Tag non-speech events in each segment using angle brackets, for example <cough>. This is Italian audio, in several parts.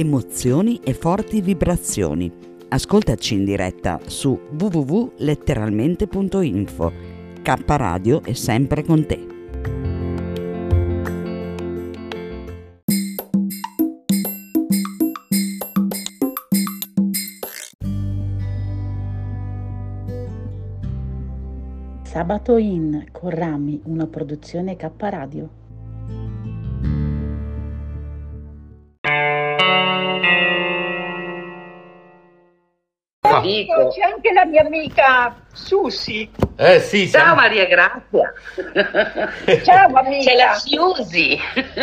emozioni e forti vibrazioni. Ascoltaci in diretta su www.letteralmente.info. K Radio è sempre con te. Sabato in con Rami, una produzione K Radio. Dico. C'è anche la mia amica Susi. Eh sì, Ciao siamo- Maria Grazia. <laughs> Ciao amica. C'è la Siusi.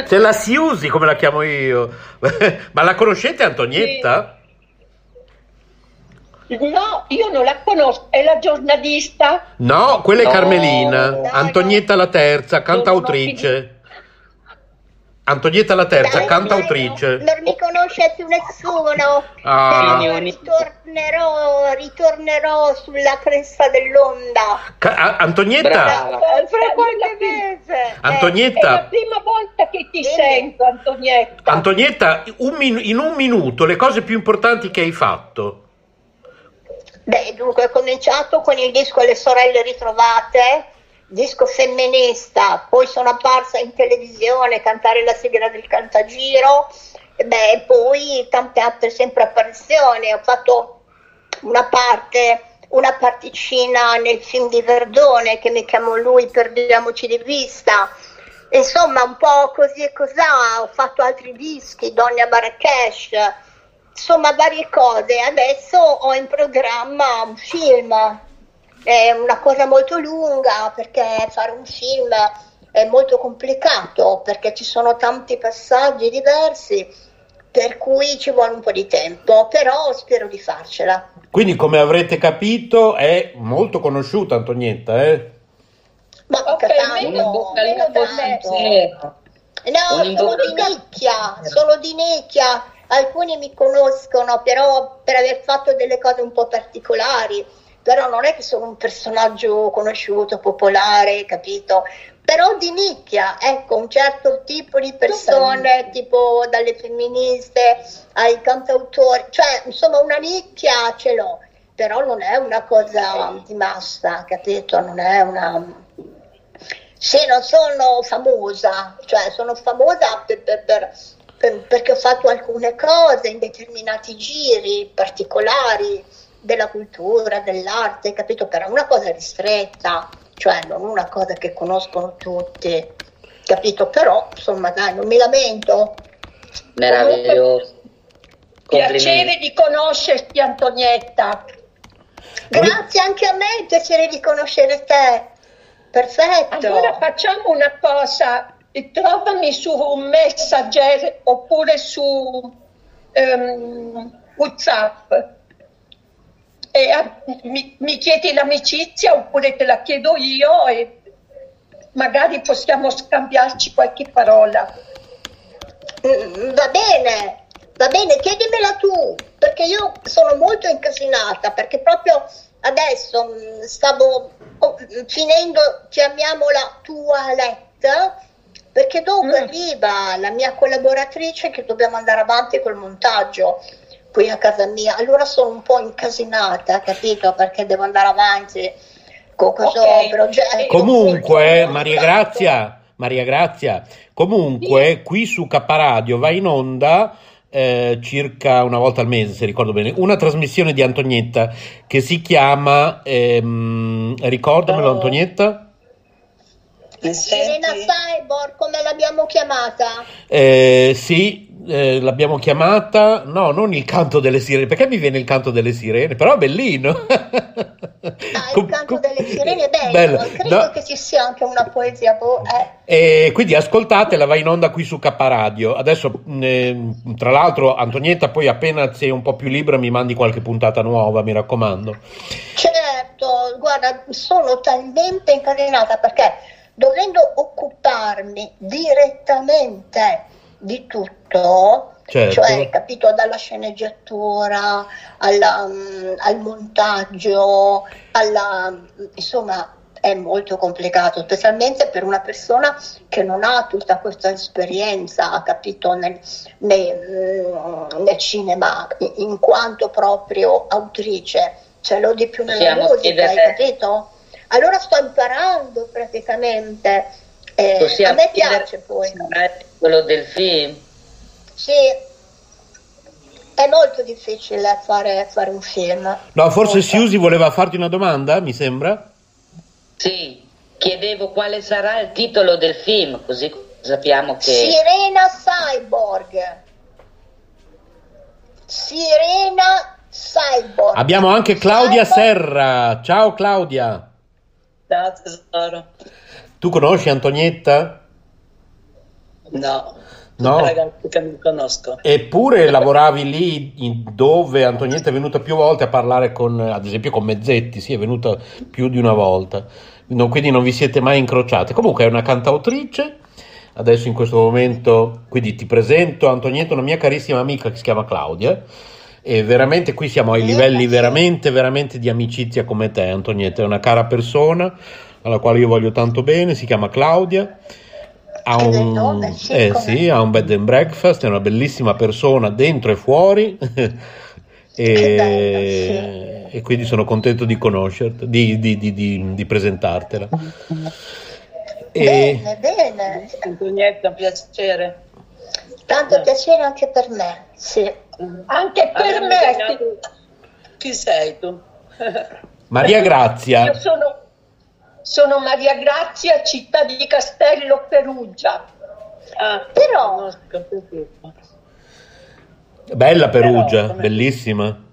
C'è la Siusi, come la chiamo io. <laughs> Ma la conoscete Antonietta? No, io non la conosco, è la giornalista. No, quella è No. Carmelina. Dai, Antonietta la terza, cantautrice. Antonietta la terza, Dai, cantautrice. Non mi conosce più nessuno. Ah. Ritornerò, ritornerò sulla cresta dell'onda. Ca- Antonietta, Brava. Fra qualche mese. È la Antonietta, prima volta che ti Bene. sento, Antonietta. Antonietta, un min- in un minuto le cose più importanti che hai fatto. Beh, dunque ho cominciato con il disco Le sorelle ritrovate, disco femminista, poi sono apparsa in televisione, cantare la sigla del cantagiro, beh, poi tante altre sempre apparizioni, ho fatto una parte, una particina nel film di Verdone che mi chiamò lui Perdiamoci di vista. Insomma, un po' così e cos'ha, ho fatto altri dischi, Donna Marrakesh, insomma varie cose. Adesso ho in programma un film, è una cosa molto lunga perché fare un film è molto complicato perché ci sono tanti passaggi diversi, per cui ci vuole un po' di tempo, però spero di farcela. Quindi, come avrete capito, è molto conosciuta Antonietta, eh? Ma Ok, tanto, meno- Bocca meno tanto. No, Un sono di nicchia, sono di nicchia. Alcuni mi conoscono, però per aver fatto delle cose un po' particolari. Però non è che sono un personaggio conosciuto, popolare, capito? Però di nicchia, ecco, un certo tipo di persone, tipo dalle femministe ai cantautori, cioè insomma una nicchia ce l'ho, però non è una cosa di massa, capito? Non è una... Sì, non sono famosa, cioè sono famosa per- per- per- per- perché ho fatto alcune cose in determinati giri particolari della cultura, dell'arte, capito? Però è una cosa ristretta, cioè non una cosa che conoscono tutti, capito? Però, insomma, dai, non mi lamento. Meraviglioso. Piacere di conoscerti, Antonietta. Grazie anche a me, piacere di conoscere te. Perfetto. Allora facciamo una cosa, trovami su un messenger oppure su ehm, WhatsApp e ah, mi, mi chiedi l'amicizia oppure te la chiedo io e magari possiamo scambiarci qualche parola. Mm, Va bene, va bene, chiedimela tu, perché io sono molto incasinata, perché proprio adesso mm, stavo oh, mm, finendo, chiamiamola toilette, perché dopo Mm. arriva la mia collaboratrice che dobbiamo andare avanti col montaggio qui a casa mia, allora sono un po' incasinata, capito? Perché devo andare avanti con questo Ok. progetto. Comunque, Maria Grazia, Maria Grazia, comunque qui su K Radio va in onda eh, circa una volta al mese, se ricordo bene, una trasmissione di Antonietta che si chiama, ehm, ricordamelo Antonietta? Serena Cyborg, come l'abbiamo chiamata? Eh, sì, eh, l'abbiamo chiamata, no, non il canto delle sirene, perché mi viene il canto delle sirene, però è bellino. Ah, il canto delle sirene è bello, bello. credo No. che ci sia anche una poesia. boh, eh. E quindi ascoltatela, va in onda qui su K Radio. Adesso, mh, tra l'altro, Antonietta, poi appena sei un po' più libera mi mandi qualche puntata nuova, mi raccomando. Certo, guarda, sono talmente incatenata perché dovendo occuparmi direttamente di tutto, Certo. cioè capito dalla sceneggiatura alla, mm, al montaggio, alla, insomma, è molto complicato, specialmente per una persona che non ha tutta questa esperienza, ha capito, nel, nel, mm, nel cinema, in quanto proprio autrice, ce l'ho di più nella Possiamo musica, chiedere- hai capito? Allora sto imparando praticamente. Eh, a me chiedere piace poi. Quello del film. Sì, è molto difficile fare, fare un film. No, forse Molto. Siusi voleva farti una domanda, mi sembra? Sì, chiedevo quale sarà il titolo del film, così sappiamo che... Sirena Cyborg. Sirena Cyborg. Abbiamo anche Claudia Cyborg- Serra. Ciao Claudia. Ciao tesoro. Tu conosci Antonietta? No, No. ragazzi che non conosco. Eppure lavoravi lì dove Antonietta è venuta più volte a parlare con, ad esempio, con Mezzetti, sì, è venuta più di una volta. No, quindi non vi siete mai incrociate. Comunque è una cantautrice. Adesso in questo momento, quindi ti presento Antonietta, una mia carissima amica che si chiama Claudia. E veramente qui siamo ai livelli veramente, veramente di amicizia come te, Antonietta. È una cara persona alla quale io voglio tanto bene. Si chiama Claudia. Ha un, sì, eh come- sì, ha un bed and breakfast, è una bellissima persona dentro e fuori. <laughs> Bello, e, e quindi sono contento di conoscerti, di, di- di- di- di presentartela. E, Bene, bene. Antonietta, un piacere. Tanto piacere anche per me. Sì. Anche per Abbiamo me. Chi sei tu? <laughs> Maria Io Grazia, sono, sono Maria Grazia, città di Castello Perugia. Ah, Però- bella Perugia, Però, bellissima.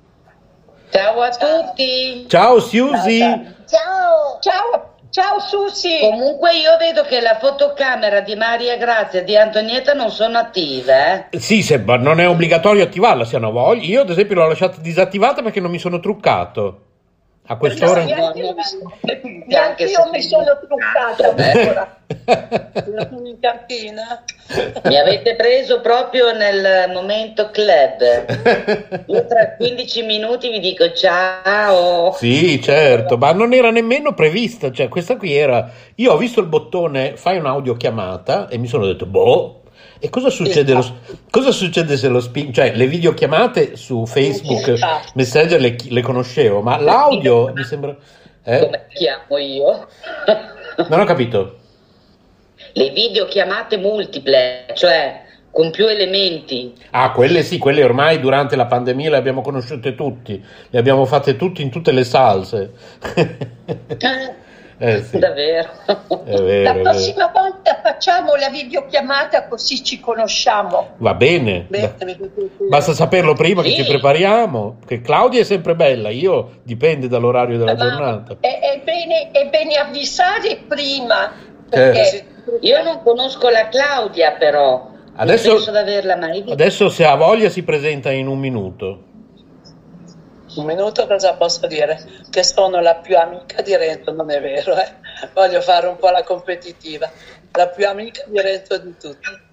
Ciao a tutti! Ciao Siusi, Ciao. Ciao, ciao Susi. Comunque io vedo che la fotocamera di Maria Grazia e di Antonietta non sono attive, eh? sì, se, ma non è obbligatorio attivarla se hanno voglia. Io ad esempio l'ho lasciata disattivata perché non mi sono truccato. A quest'ora... No, neanche io mi- neanche io mi sono truccata sono in cantina. Mi avete preso proprio nel momento club. Io tra 15 minuti vi dico ciao. Sì, certo, ma non era nemmeno prevista, cioè questa qui era... Io ho visto il bottone fai un'audiochiamata e mi sono detto, boh, e cosa succede, lo- cosa succede se lo spingo? Cioè, le videochiamate su Facebook, Esatto. Messenger le, le conoscevo, ma l'audio mi sembra... eh? Come chiamo io? <laughs> Non ho capito. Le videochiamate multiple, cioè con più elementi. Ah, quelle sì, quelle ormai durante la pandemia le abbiamo conosciute tutti, le abbiamo fatte tutti in tutte le salse. <laughs> eh sì, Davvero. vero. La prossima volta facciamo la videochiamata così ci conosciamo. Va bene, basta saperlo prima che Sì. ci prepariamo, che Claudia è sempre bella, io dipende dall'orario della giornata. È, è bene, è bene avvisare prima. Eh. Perché Io non conosco la Claudia però. Adesso-. Adesso se ha voglia si presenta in un minuto. Un minuto cosa posso dire? Che sono la più amica di Renzo, non è vero, eh? voglio fare un po' la competitiva, la più amica di Renzo di tutti.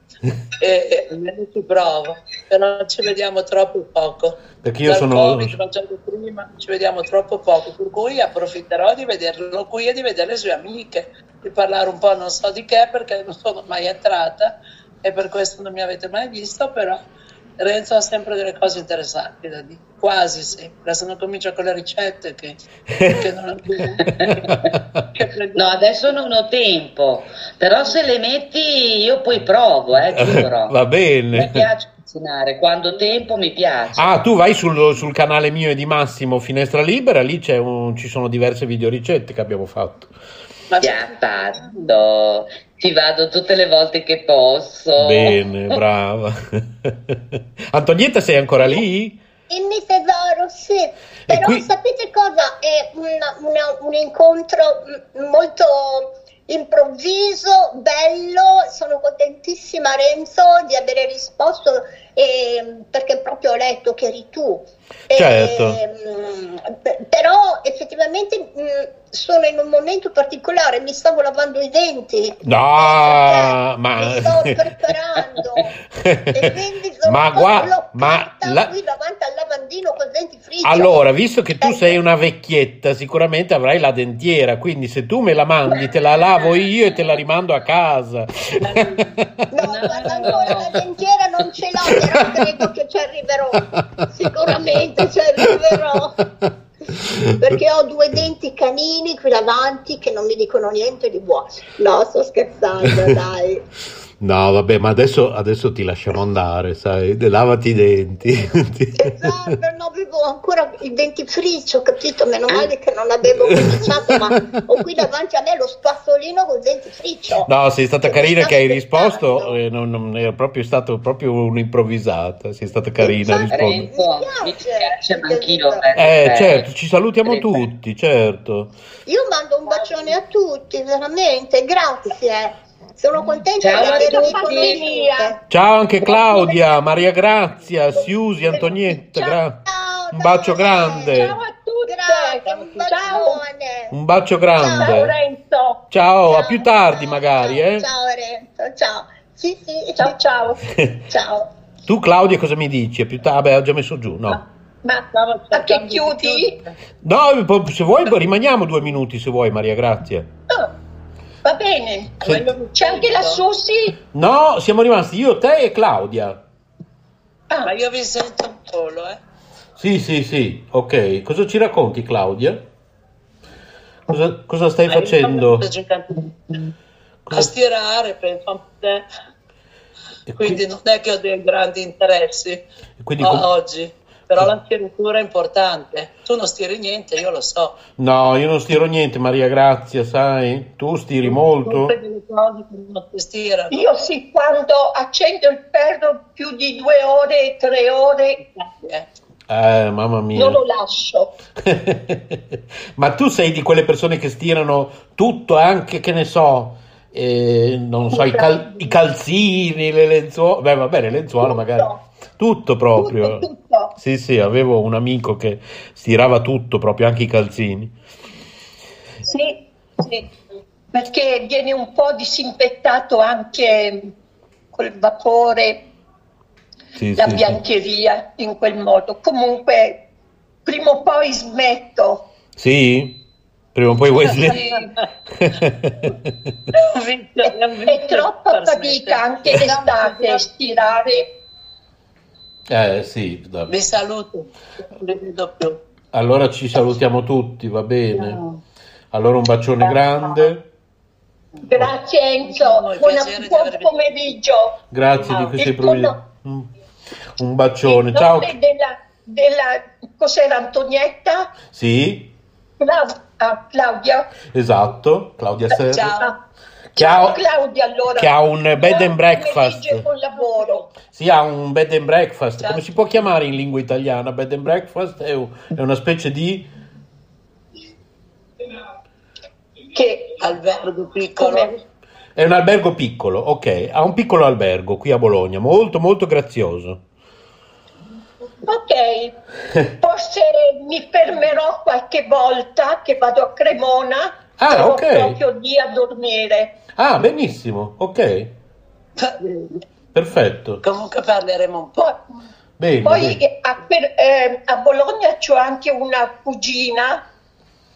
E, e ci provo, però ci vediamo troppo poco. Perché io Dal sono- Covid, l'ho già detto prima, ci vediamo troppo poco, per cui approfitterò di vederlo qui e di vedere le sue amiche, di parlare un po' non so di che perché non sono mai entrata e per questo non mi avete mai visto, però Renzo ha sempre delle cose interessanti da dire, quasi sì. Adesso non comincia con le ricette che, che non <laughs> No, adesso non ho tempo, però se le metti io poi provo, eh, giuro. <laughs> Va bene. Mi piace cucinare, quando ho tempo mi piace. Ah, tu vai sul, sul canale mio e di Massimo Finestra Libera, lì c'è un- ci sono diverse videoricette che abbiamo fatto. Fatto, ci vado tutte le volte che posso. Bene, brava. <laughs> Antonietta, sei ancora lì? Dimmi tesoro, sì. Però qui- sapete cosa? È una- una- un incontro molto improvviso, bello. Sono contentissima Renzo di avere risposto ehm, perché proprio ho letto che eri tu. Certo. Ehm, p- però effettivamente mm, sono in un momento particolare, mi stavo lavando i denti. No, Eh, ma... mi sto <laughs> preparando. E quindi sono ma guarda, ma la- qui davanti al lavandino con i denti fritti. Allora, visto che tu Eh, sei una vecchietta, sicuramente avrai la dentiera, quindi se tu me la mandi, te la lavo io e te la rimando a casa. No, guarda, ancora la dentiera non ce l'ho, credo che ci arriverò. Sicuramente ci arriverò. Perché ho due denti canini qui davanti che non mi dicono niente di buono. No, sto scherzando, dai. No, vabbè, ma adesso, adesso ti lasciamo andare, sai, lavati i denti. Esatto, no, avevo ancora il dentifricio, capito? Meno male che non avevo cominciato, ma ho qui davanti a me lo spazzolino col dentifricio. No, sei stata Che mi carina che hai risposto, eh, non, non- è proprio stato proprio un'improvvisata, sei stata carina a rispondere. Mi mi piace, ti anch'io. dico. Eh, certo, ci salutiamo tutti, certo. Io mando un bacione a tutti, veramente, grazie. Sono contenta Ciao di a avervi tutti. conosciute. Ciao anche Claudia, Maria Grazia, Siusi, Antonietta, gra- Ciao, un bacio grande, Ciao a. Grazie, un Ciao. un bacio Ciao grande. Renzo. Ciao, a Ciao, più tardi ciao, magari, ciao, eh. Ciao Renzo, ciao. Sì, sì, Ciao ciao. <laughs> ciao. Tu Claudia cosa mi dici? A più tardi, vabbè, ho già messo giù, no. Ma, ma che chiudi? No, se vuoi rimaniamo due minuti se vuoi Maria Grazia. Oh, va bene. Sì. C'è anche la Susi? No, siamo rimasti io, te e Claudia. Ah, Ma io vi sento solo, eh. Sì, sì, sì, ok. Cosa ci racconti Claudia? Cosa, cosa stai Ma facendo? sto giocando A Cosa- stirare, penso a te. e qui- Quindi non è che ho dei grandi interessi quindi com- oggi. Però la stiratura è importante. Tu non stiri niente, io lo so. No, io non stiro niente, Maria Grazia, sai? Tu stiri molto? Tutte delle cose che non si stirano. io sì, quando accendo il ferro più di due ore, tre ore, Eh, Eh, mamma mia. non lo lascio. <laughs> Ma tu sei di quelle persone che stirano tutto, anche che ne so, eh, non so, i, cal- i calzini, le lenzuola, beh, vabbè, le lenzuola magari, tutto proprio. Tutto, tutto. Sì, sì, avevo un amico che stirava tutto, proprio anche i calzini. Sì, sì, perché viene un po' disinfettato anche col vapore Sì, la sì, sì. biancheria in quel modo. Comunque, prima o poi smetto. Sì? Prima o poi vizio- è troppa fatica anche d'estate stirare. Eh, sì, dai. Vi saluto, non vi vedo più. Allora ci salutiamo tutti, va bene? Allora un bacione grande. Grazie Enzo, buon pomeriggio. Grazie di questi problemi. tuo- Un, bacione. Ciao. della, della cos'era Antonietta? Sì, Clau- ah, Claudia? esatto, Claudia Serra. Ciao. Che ha- Ciao Claudia allora. che ha un bed and breakfast. Buon lavoro. Sì, ha un bed and breakfast. Ciao. Come si può chiamare in lingua italiana? Bed and breakfast è una specie di... Che Albergo piccolo. come È un albergo piccolo, ok. Ha un piccolo albergo qui a Bologna, molto molto grazioso. Ok, forse mi fermerò qualche volta che vado a Cremona. Ah, Sarò ok. proprio lì a dormire. Ah, benissimo, ok. Perfetto. Comunque parleremo un po'. Poi, Bene, poi, bene. a, per- eh, a Bologna c'ho anche una cugina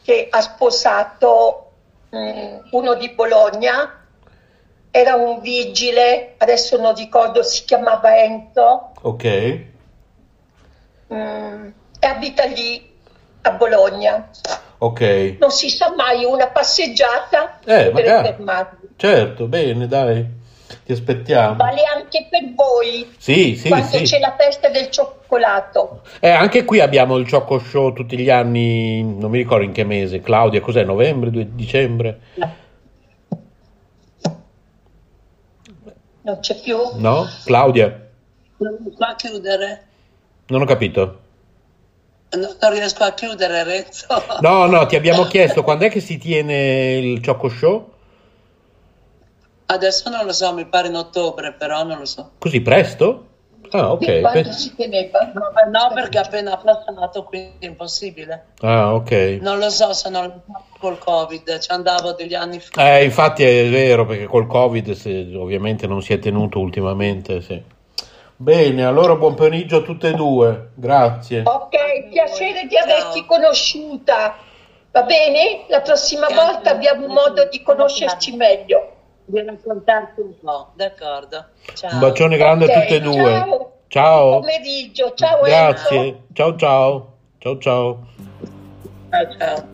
che ha sposato mm, uno di Bologna. Era un vigile, adesso non ricordo, si chiamava Enzo. Ok. Mm, e abita lì a Bologna. Ok. Non si sa mai, una passeggiata Eh, per magari. fermarvi. Certo, bene, dai. Ti aspettiamo. Vale anche per voi Sì, sì, quando sì. c'è la festa del cioccolato. Eh, anche qui abbiamo il Ciocco Show tutti gli anni, non mi ricordo in che mese. Claudia, cos'è? Novembre, due- dicembre? Non c'è più? No? Claudia? Non riesco a chiudere. Non ho capito. Non non riesco a chiudere, Renzo. No, no, ti abbiamo chiesto quando è che si tiene il Ciocco Show? Adesso non lo so, mi pare in ottobre, però non lo so. Così presto? Ah, ok. Pe- si teneva? No, no, perché appena passato, quindi è impossibile. Ah, ok. Non lo so se non col Covid, ci andavo degli anni fa. Eh, infatti è vero, perché col Covid se- ovviamente non si è tenuto ultimamente, sì. Bene, allora buon pomeriggio a tutte e due. Grazie. Ok, piacere di averti conosciuta. Va bene? La prossima Grazie. volta abbiamo modo di conoscerci meglio. Di raccontarti un po'. D'accordo. Ciao. Un bacione grande a Ok, tutte e due. Ciao. Ciao. Buon pomeriggio. Ciao Enzo. Grazie. Ciao ciao. Ciao ciao. Ciao, ciao.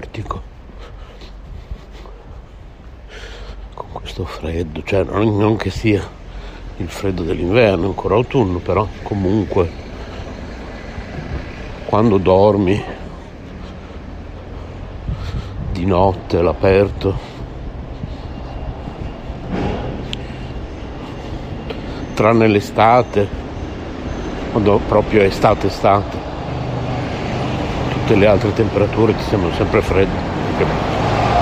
Portico. con questo freddo, cioè non, non che sia il freddo dell'inverno, ancora autunno, però comunque quando dormi di notte all'aperto, tranne l'estate, quando proprio è estate estate, tutte le altre temperature ti sembrano sempre fredde,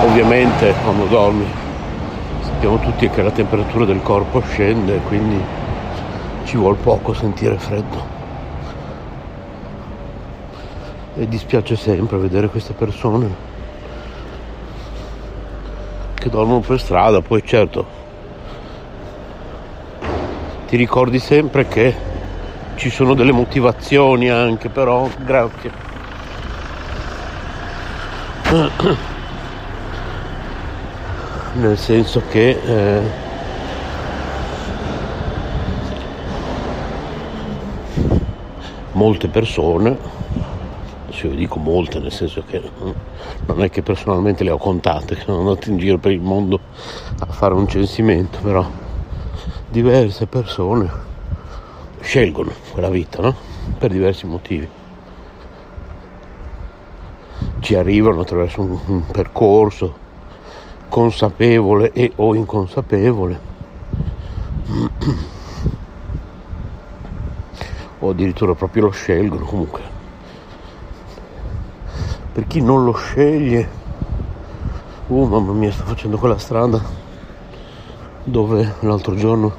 ovviamente quando dormi sappiamo tutti che la temperatura del corpo scende, quindi ci vuole poco sentire freddo. E dispiace sempre vedere queste persone che dormono per strada, poi certo ti ricordi sempre che ci sono delle motivazioni anche, però grazie. <coughs> Nel senso che eh, molte persone, io dico molte nel senso che eh, non è che personalmente le ho contate, <laughs> che sono andato in giro per il mondo a fare un censimento, però diverse persone scelgono quella vita, no? Per diversi motivi ci arrivano attraverso un, un percorso consapevole e o inconsapevole. O addirittura proprio lo scelgono comunque. Per chi non lo sceglie uh mamma mia sto facendo quella strada dove l'altro giorno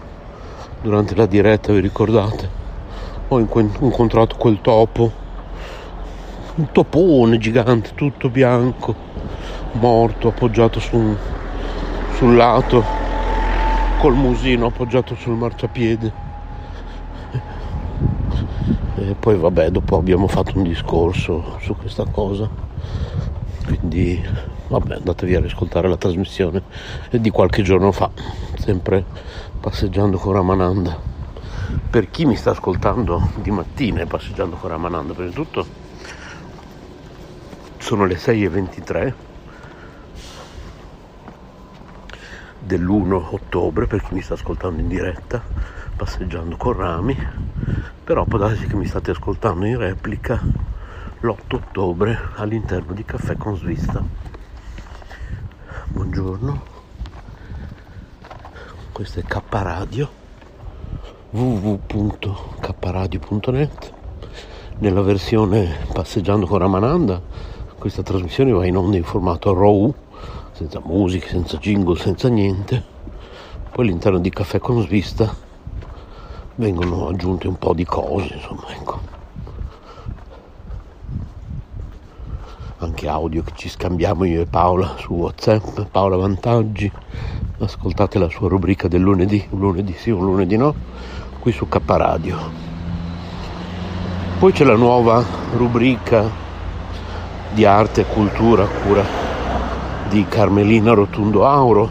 durante la diretta vi ricordate? Ho incontrato quel topo un topone gigante, tutto bianco, morto, appoggiato su, sul lato, col musino appoggiato sul marciapiede. E poi vabbè, dopo abbiamo fatto un discorso su questa cosa. Quindi vabbè, andatevi a riscoltare la trasmissione di qualche giorno fa, sempre passeggiando con Ramananda. Per chi mi sta ascoltando di mattina passeggiando con Ramananda, prima di tutto sono le 6.23 dell'1 ottobre per chi mi sta ascoltando in diretta passeggiando con Rami. Però può darsi che mi state ascoltando in replica l'8 ottobre all'interno di Caffè con Svista. Buongiorno. Questo è K Radio www.kradio.net nella versione passeggiando con Ramananda questa trasmissione va in onda in formato RAW, senza musica, senza jingle, senza niente. Poi all'interno di Caffè con Svista vengono aggiunte un po' di cose, insomma, ecco. Anche audio che ci scambiamo io e Paola su WhatsApp, Paola Vantaggi. Ascoltate la sua rubrica del lunedì, un lunedì sì, un lunedì no, qui su K Radio. Poi c'è la nuova rubrica di arte e cultura a cura di Carmelina Rotundo Auro.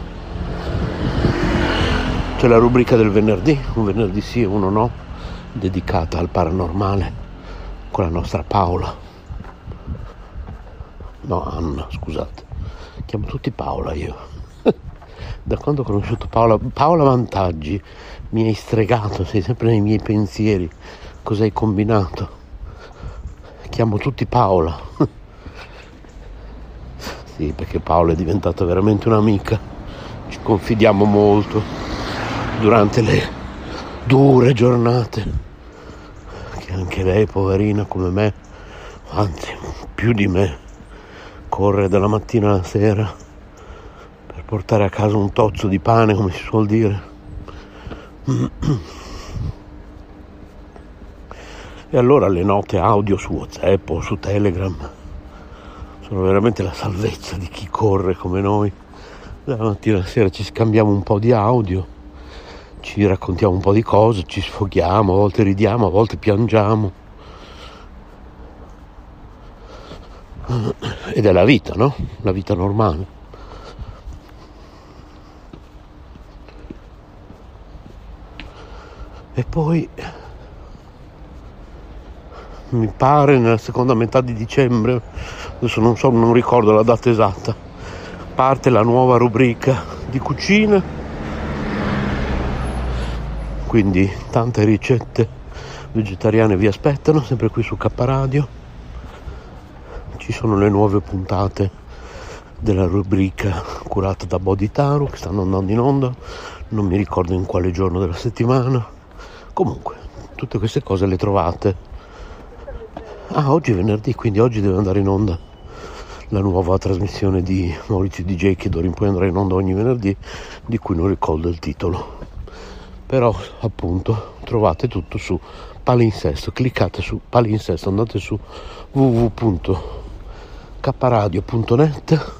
C'è la rubrica del venerdì, un venerdì sì e uno no, dedicata al paranormale con la nostra Paola. No, Anna, scusate. Chiamo tutti Paola io. <laughs> da quando ho conosciuto Paola, Paola Vantaggi, mi hai stregato, sei sempre nei miei pensieri. Cosa hai combinato? Chiamo tutti Paola. <laughs> Sì, perché Paola è diventata veramente un'amica, ci confidiamo molto durante le dure giornate, che anche lei, poverina come me, anzi più di me, corre dalla mattina alla sera per portare a casa un tozzo di pane, come si suol dire. E allora le note audio su WhatsApp o su Telegram sono veramente la salvezza di chi corre come noi. La mattina alla sera ci scambiamo un po' di audio, ci raccontiamo un po' di cose, ci sfoghiamo, a volte ridiamo, a volte piangiamo. Ed è la vita, no? La vita normale. E poi mi pare nella seconda metà di dicembre, adesso non so, non ricordo la data esatta, parte la nuova rubrica di cucina, quindi tante ricette vegetariane vi aspettano, sempre qui su K Radio. Ci sono le nuove puntate della rubrica curata da Boditaru che stanno andando in onda, non mi ricordo in quale giorno della settimana. Comunque, tutte queste cose le trovate Ah, oggi è venerdì, quindi oggi deve andare in onda la nuova trasmissione di Maurizio DJ che d'ora in poi andrà in onda ogni venerdì, di cui non ricordo il titolo. però appunto trovate tutto su palinsesto. Cliccate su palinsesto andate su www.kradio.net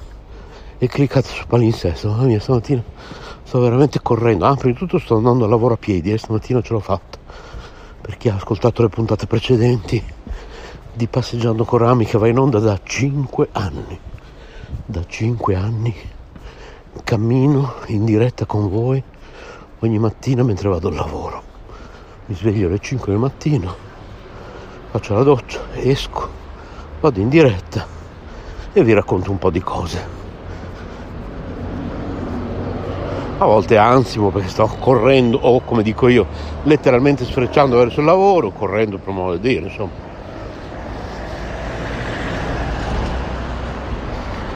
e cliccate su palinsesto. Mamma mia stamattina sto veramente correndo. Ah, prima di tutto sto andando a lavoro a piedi e stamattina ce l'ho fatta per chi ha ascoltato le puntate precedenti di Passeggiando con Rami che va in onda da 5 anni da 5 anni cammino in diretta con voi ogni mattina mentre vado al lavoro. Mi sveglio alle 5 del mattino, faccio la doccia, esco, vado in diretta e vi racconto un po' di cose. A volte ansimo perché sto correndo o come dico io, letteralmente sfrecciando verso il lavoro, correndo per modo di dire, insomma.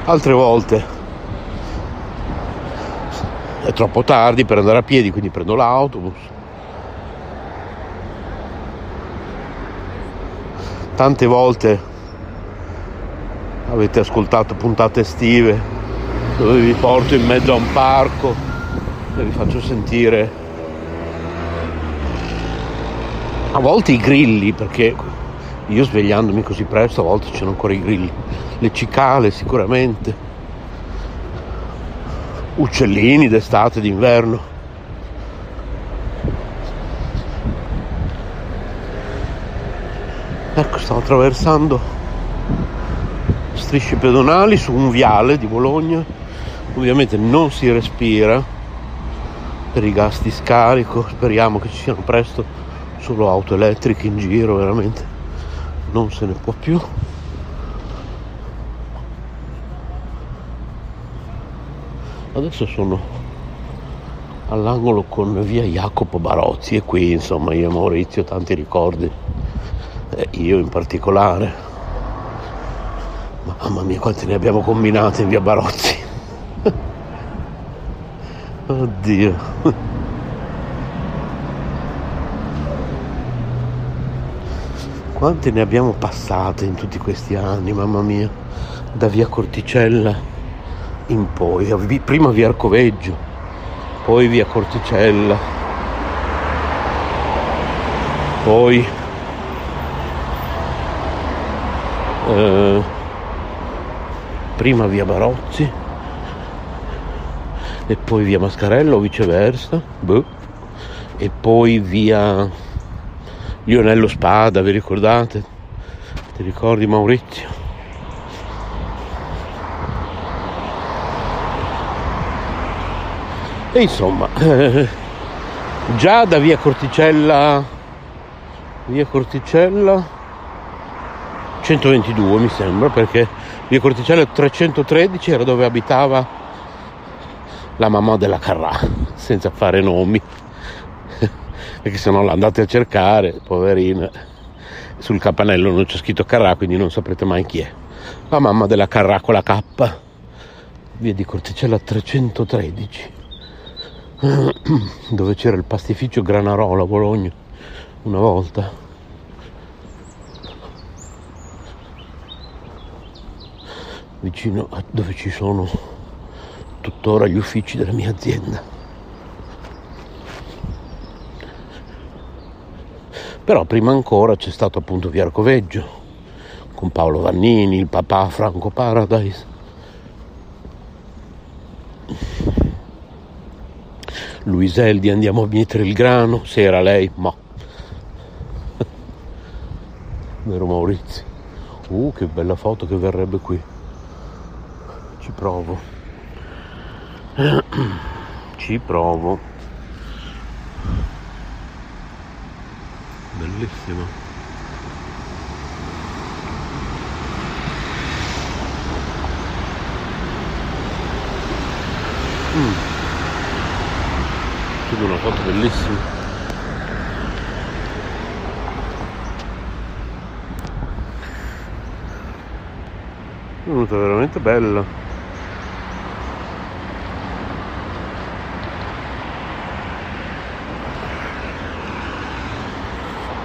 Altre volte è troppo tardi per andare a piedi, quindi prendo l'autobus. Tante volte avete ascoltato puntate estive dove vi porto in mezzo a un parco e vi faccio sentire a volte i grilli perché io svegliandomi così presto a volte c'erano ancora i grilli, le cicale sicuramente uccellini d'estate, d'inverno. Ecco, stavo attraversando strisce pedonali su un viale di Bologna. Ovviamente non si respira per i gas di scarico, speriamo che ci siano presto solo auto elettriche in giro, veramente non se ne può più. Adesso sono all'angolo con via Jacopo Barozzi e qui insomma io e Maurizio tanti ricordi, e io in particolare. Mamma mia quanti ne abbiamo combinati in via Barozzi. <laughs> Oddio. Quanti ne abbiamo passate in tutti questi anni, mamma mia, da via Corticella in poi, prima via Arcoveggio, poi via Corticella, poi eh, prima via Barozzi e poi via Mascarello o viceversa, boh. e poi via Lionello Spada, vi ricordate? Ti ricordi Maurizio? E insomma, <laughs> già da via Corticella, via Corticella 122 mi sembra, perché via Corticella 313 era dove abitava la mamma della Carrà, senza fare nomi, perché se no l'andate a cercare, poverina, sul campanello non c'è scritto Carrà, quindi non saprete mai chi è. La mamma della Carrà con la K, via di Corticella 313. <clears throat> dove c'era il pastificio Granarola a Bologna una volta. Vicino a dove ci sono tuttora gli uffici della mia azienda. Però prima ancora c'è stato appunto Via Arcoveggio con Paolo Vannini, il papà Franco Paradise Luiseldi andiamo a mettere il grano, se era lei, ma... <laughs> Vero Maurizio? Uh, che bella foto che verrebbe qui. Ci provo. <clears throat> Ci provo. Bellissimo. Mm. Subito una foto bellissima. È venuta veramente bella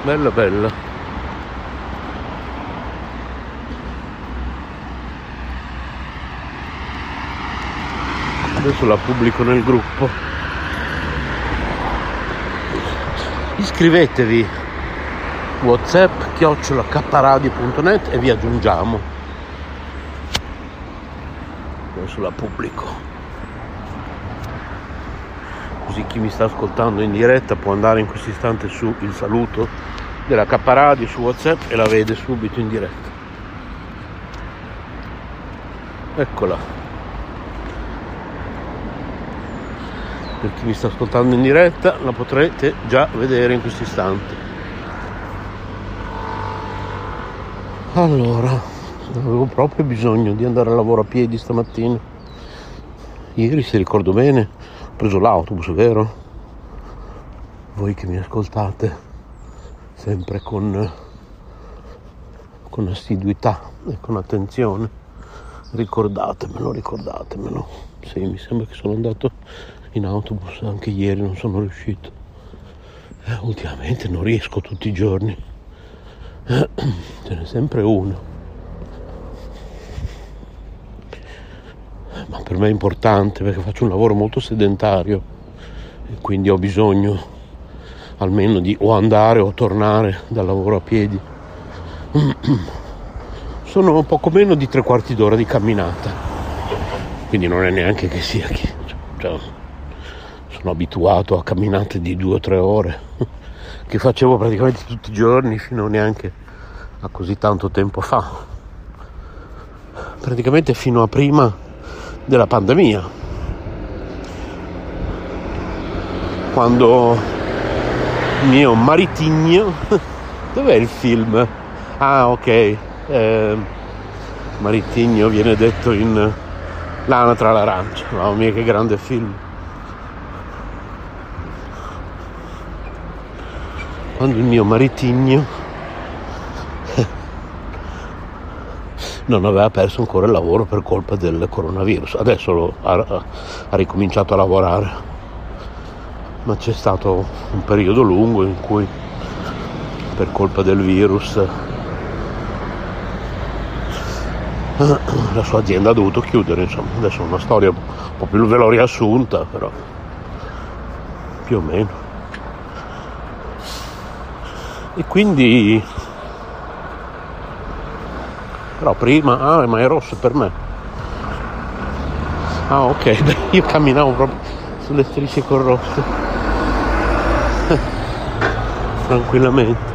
bella bella adesso la pubblico nel gruppo. Iscrivetevi. Whatsapp chiocciolacaparadio.net e vi aggiungiamo. Adesso la pubblico così chi mi sta ascoltando in diretta può andare in questo istante su il saluto della K Radio su whatsapp e la vede subito in diretta. Eccola. Per chi mi sta ascoltando in diretta la potrete già vedere in questo istante. Allora avevo proprio bisogno di andare a lavoro a piedi stamattina. Ieri se ricordo bene preso l'autobus vero? Voi che mi ascoltate sempre con con assiduità e con attenzione ricordatemelo ricordatemelo. Sì mi sembra che sono andato in autobus anche ieri non sono riuscito. Eh, ultimamente non riesco tutti i giorni. <clears throat> Ce n'è sempre uno. Ma per me è importante perché faccio un lavoro molto sedentario e quindi ho bisogno almeno di o andare o tornare dal lavoro a piedi. <clears throat> Sono poco meno di tre quarti d'ora di camminata, quindi non è neanche che sia che cioè, sono abituato a camminate di due o tre ore <laughs> che facevo praticamente tutti i giorni fino neanche a così tanto tempo fa, praticamente fino a prima della pandemia, quando mio maritigno, <laughs> dov'è il film? Ah ok, eh, maritigno viene detto in L'anatra all'arancia, mamma mia che grande film. quando il mio maritigno non aveva perso ancora il lavoro per colpa del coronavirus. Adesso ha, ha ricominciato a lavorare, ma c'è stato un periodo lungo in cui per colpa del virus la sua azienda ha dovuto chiudere, insomma, adesso è una storia un po' più ve l'ho riassunta, però più o meno. E quindi... Però prima... Ah, ma è rosso per me. Ah, ok. <laughs> Beh, io camminavo proprio sulle strisce con rosso. <laughs> Tranquillamente.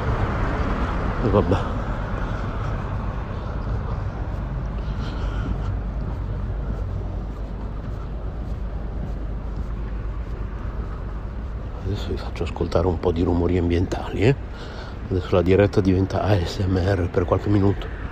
E vabbè. Adesso vi faccio ascoltare un po' di rumori ambientali, eh? Adesso la diretta diventa ASMR per qualche minuto.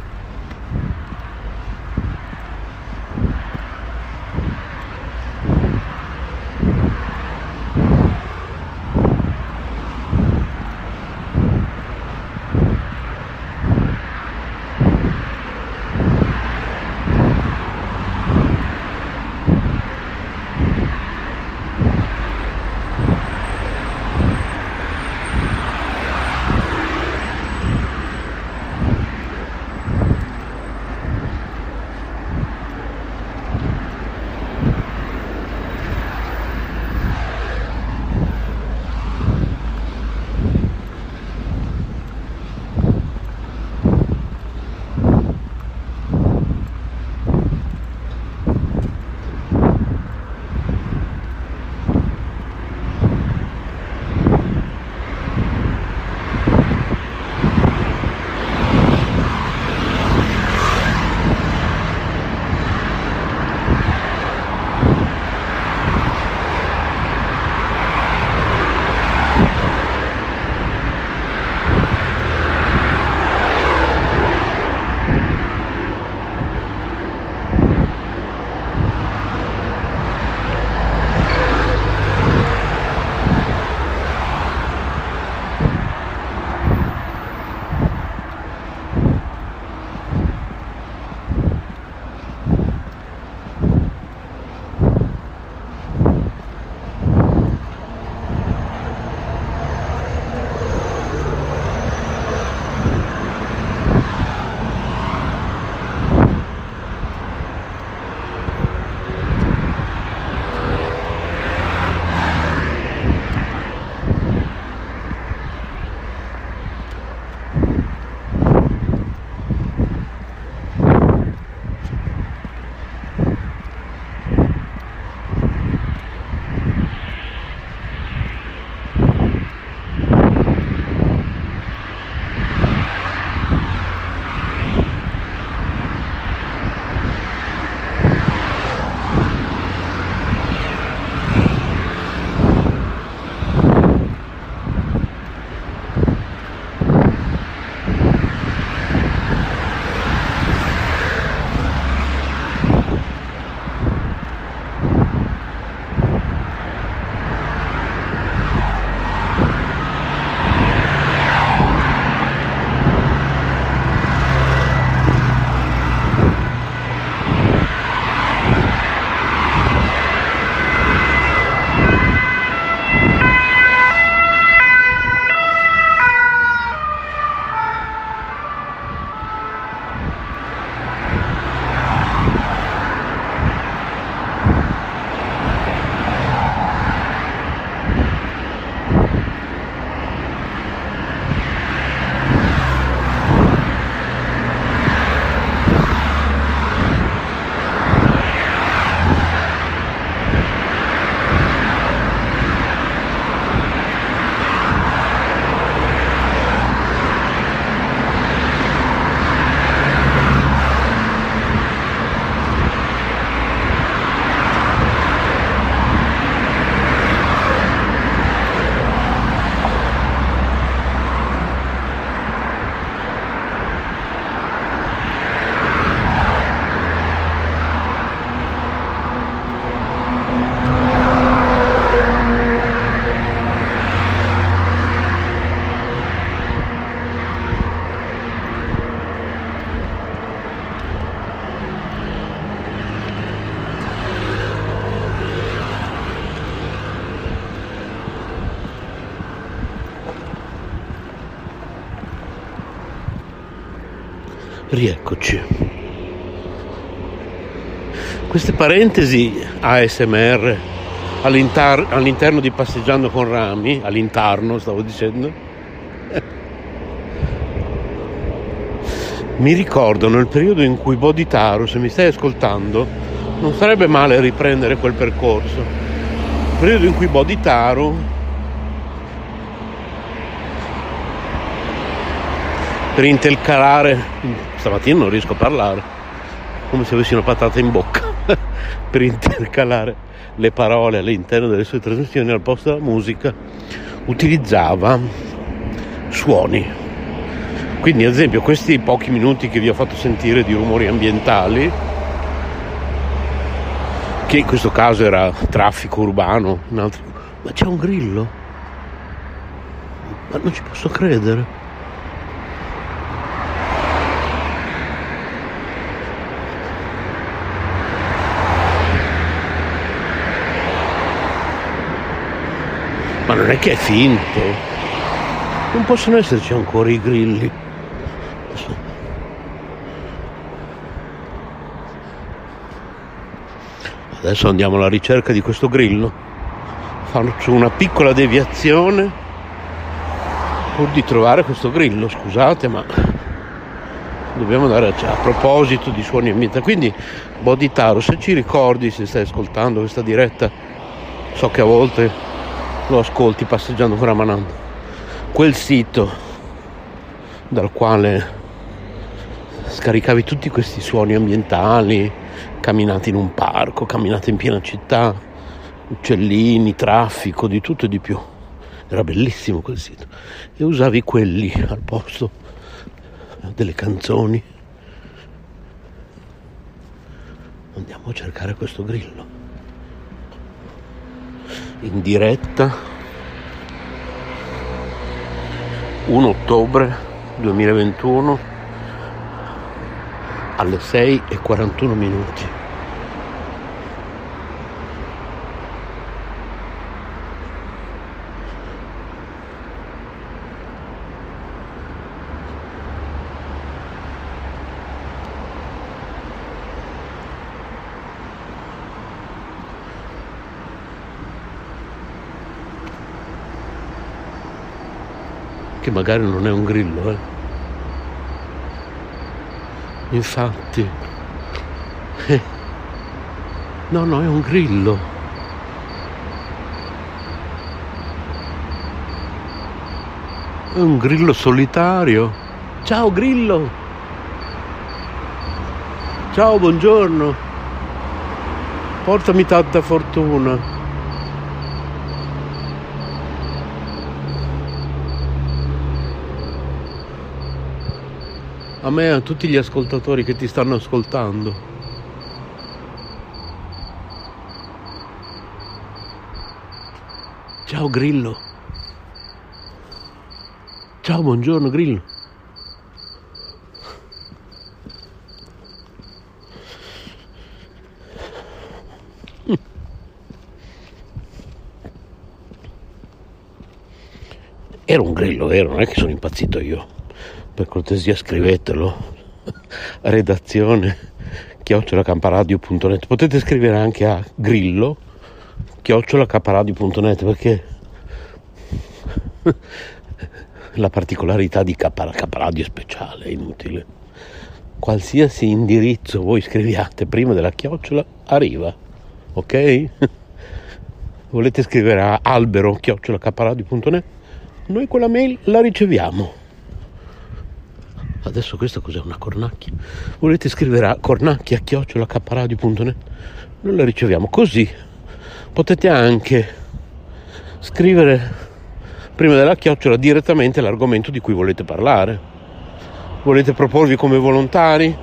Rieccoci. Queste parentesi ASMR all'inter- all'interno di Passeggiando con Rami, all'interno stavo dicendo, <laughs> mi ricordano il periodo in cui Bodhitaro, se mi stai ascoltando, non sarebbe male riprendere quel percorso. Il periodo in cui Bodhitaro per intercalare stamattina non riesco a parlare. Come se avessi una patata in bocca. <laughs> Per intercalare le parole all'interno delle sue trasmissioni al posto della musica utilizzava suoni. Quindi ad esempio questi pochi minuti che vi ho fatto sentire di rumori ambientali che in questo caso era traffico urbano altri... ma c'è un grillo? Ma non ci posso credere è che è finto. Non possono esserci ancora i grilli. Adesso andiamo alla ricerca di questo grillo. Faccio una piccola deviazione pur di trovare questo grillo, scusate, ma dobbiamo andare a, a proposito di suoni ambientali. Quindi, Boditaro, se ci ricordi, se stai ascoltando questa diretta, so che a volte lo ascolti passeggiando con Ramanand. Quel sito dal quale scaricavi tutti questi suoni ambientali, camminate in un parco, camminate in piena città, uccellini, traffico, di tutto e di più. Era bellissimo quel sito. E usavi quelli al posto delle canzoni. Andiamo a cercare questo grillo in diretta 1 ottobre 2021 alle 6 e 41 minuti che magari non è un grillo, eh. Infatti, <laughs> no, no, è un grillo. È un grillo solitario. Ciao grillo. Ciao, buongiorno. Portami tanta fortuna. A me e a tutti gli ascoltatori che ti stanno ascoltando. Ciao Grillo. Ciao, buongiorno Grillo. Era un grillo, vero? Non è che sono impazzito io per cortesia scrivetelo <laughs> redazione chiocciolacamparadio.net potete scrivere anche a grillo chiocciolacamparadio.net perché <laughs> la particolarità di Caparadio è speciale, è inutile. Qualsiasi indirizzo voi scriviate prima della chiocciola arriva, ok? <laughs> Volete scrivere a albero chiocciolacamparadio.net? Noi quella mail la riceviamo. Adesso questa cos'è una cornacchia? Volete scrivere a cornacchia-capparadio.net? Noi la riceviamo così. Potete anche scrivere prima della chiocciola direttamente l'argomento di cui volete parlare. Volete proporvi come volontari?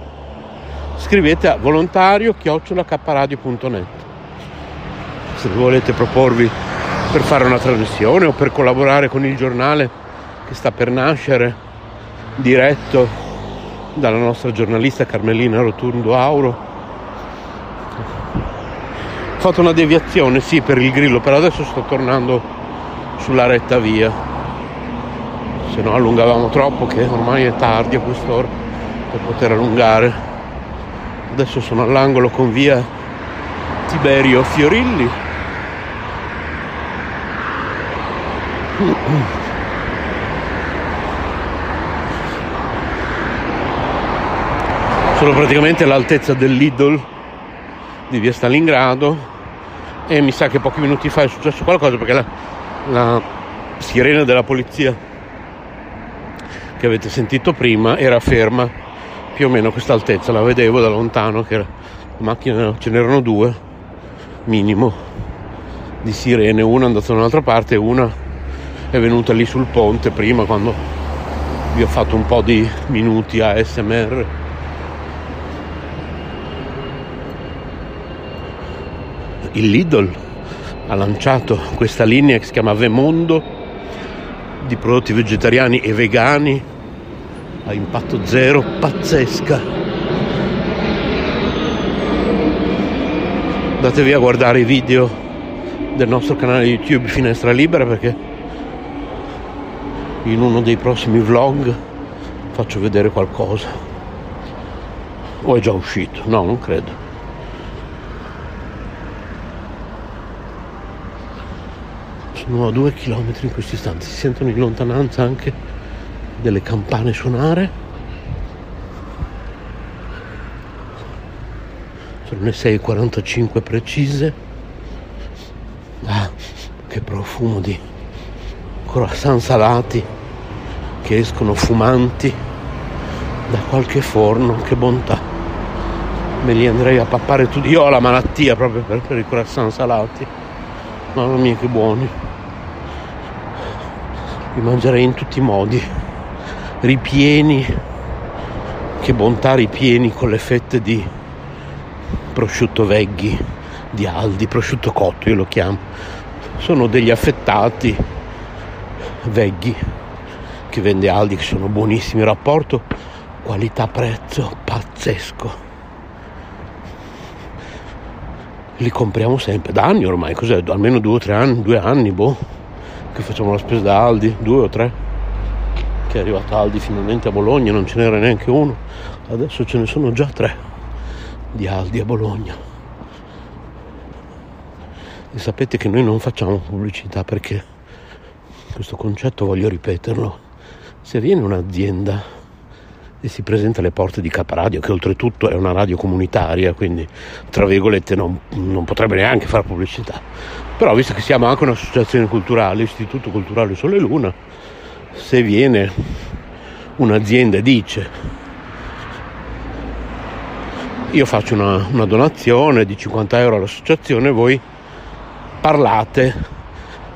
Scrivete a volontario-capparadio.net Se volete proporvi per fare una trasmissione o per collaborare con il giornale che sta per nascere diretto dalla nostra giornalista Carmelina Rotundo Auro. Ho fatto una deviazione, sì, per il grillo, però adesso sto tornando sulla retta via. Se no allungavamo troppo, che ormai è tardi a quest'ora. per poter allungare. Adesso sono all'angolo con via Tiberio Fiorilli. <clears throat> Sono praticamente all'altezza del Lidl di via Stalingrado e mi sa che pochi minuti fa è successo qualcosa perché la, la sirena della polizia che avete sentito prima era ferma più o meno a questa altezza, la vedevo da lontano che era, la macchina ce n'erano due minimo di sirene, una è andata da un'altra parte e una è venuta lì sul ponte prima quando vi ho fatto un po' di minuti ASMR. Il Lidl ha lanciato questa linea che si chiama Vemondo di prodotti vegetariani e vegani a impatto zero, pazzesca. Andatevi a guardare i video del nostro canale YouTube Finestra Libera perché in uno dei prossimi vlog faccio vedere qualcosa. O è già uscito? No, non credo. Sono a due chilometri in questo istante, si sentono in lontananza anche delle campane suonare. Sono le 6.45 precise. Ah, che profumo di croissant salati che escono fumanti da qualche forno, che bontà. Me li andrei a pappare tutti. Io ho la malattia proprio per, per i croissant salati. Mamma mia che buoni li mangerei in tutti i modi. Ripieni che bontà ripieni con le fette di prosciutto veghi di Aldi prosciutto cotto io lo chiamo. Sono degli affettati veghi che vende Aldi che sono buonissimi. Rapporto qualità prezzo pazzesco. Li compriamo sempre. Da anni ormai cos'è? Almeno due o tre anni due anni boh che facciamo la spesa da Aldi, due o tre, che è arrivato Aldi finalmente a Bologna, non ce n'era neanche uno, adesso ce ne sono già tre di Aldi a Bologna. E sapete che noi non facciamo pubblicità perché questo concetto voglio ripeterlo. Se viene un'azienda e si presenta alle porte di Caparadio, che oltretutto è una radio comunitaria, quindi tra virgolette non, non potrebbe neanche fare pubblicità, però visto che siamo anche un'associazione culturale, Istituto Culturale Sole Luna, se viene un'azienda e dice io faccio una, una donazione di 50 euro all'associazione, voi parlate